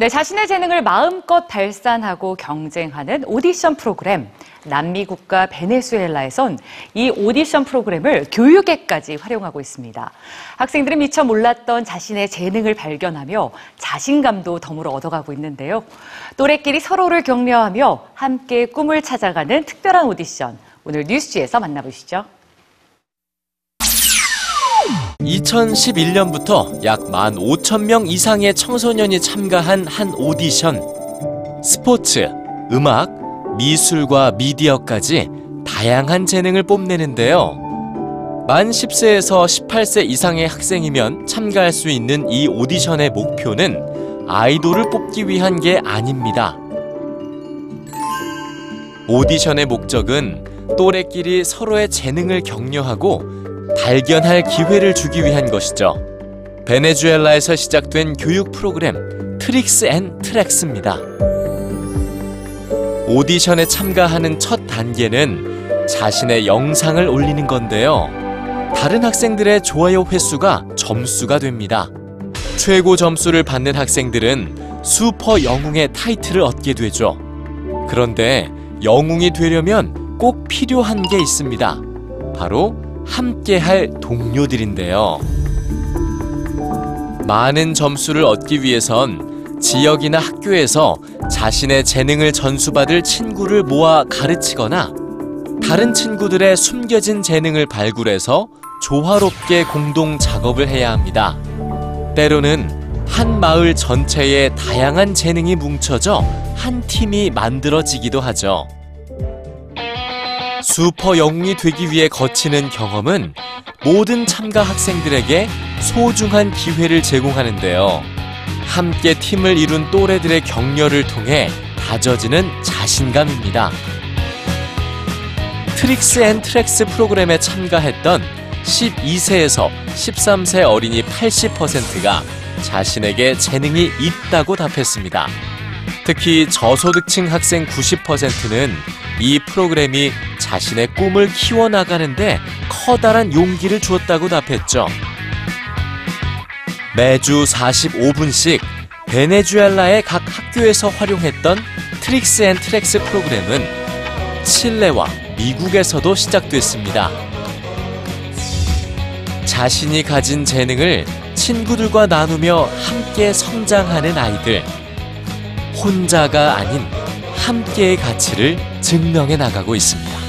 네, 자신의 재능을 마음껏 발산하고 경쟁하는 오디션 프로그램. 남미 국가 베네수엘라에선 이 오디션 프로그램을 교육에까지 활용하고 있습니다. 학생들은 미처 몰랐던 자신의 재능을 발견하며 자신감도 덤으로 얻어가고 있는데요. 또래끼리 서로를 격려하며 함께 꿈을 찾아가는 특별한 오디션. 오늘 뉴스지에서 만나보시죠. 2011년부터 약 15,000명 이상의 청소년이 참가한 한 오디션. 스포츠, 음악, 미술과 미디어까지 다양한 재능을 뽐내는데요. 만 10세에서 18세 이상의 학생이면 참가할 수 있는 이 오디션의 목표는 아이돌을 뽑기 위한 게 아닙니다. 오디션의 목적은 또래끼리 서로의 재능을 격려하고 발견할 기회를 주기 위한 것이죠. 베네수엘라에서 시작된 교육 프로그램 트릭스 앤 트랙스입니다. 오디션에 참가하는 첫 단계는 자신의 영상을 올리는 건데요. 다른 학생들의 좋아요 횟수가 점수가 됩니다. 최고 점수를 받는 학생들은 슈퍼 영웅의 타이틀을 얻게 되죠. 그런데 영웅이 되려면 꼭 필요한 게 있습니다. 바로 함께 할 동료들인데요. 많은 점수를 얻기 위해선 지역이나 학교에서 자신의 재능을 전수받을 친구를 모아 가르치거나 다른 친구들의 숨겨진 재능을 발굴해서 조화롭게 공동 작업을 해야 합니다. 때로는 한 마을 전체의 다양한 재능이 뭉쳐져 한 팀이 만들어지기도 하죠. 슈퍼 영웅이 되기 위해 거치는 경험은 모든 참가 학생들에게 소중한 기회를 제공하는데요. 함께 팀을 이룬 또래들의 격려를 통해 다져지는 자신감입니다. 트릭스 앤 트랙스 프로그램에 참가했던 12세에서 13세 어린이 80%가 자신에게 재능이 있다고 답했습니다. 특히 저소득층 학생 90%는 이 프로그램이 자신의 꿈을 키워나가는데 커다란 용기를 주었다고 답했죠. 매주 45분씩 베네수엘라의 각 학교에서 활용했던 트릭스 앤 트랙스 프로그램은 칠레와 미국에서도 시작됐습니다. 자신이 가진 재능을 친구들과 나누며 함께 성장하는 아이들. 혼자가 아닌 함께의 가치를 증명해 나가고 있습니다.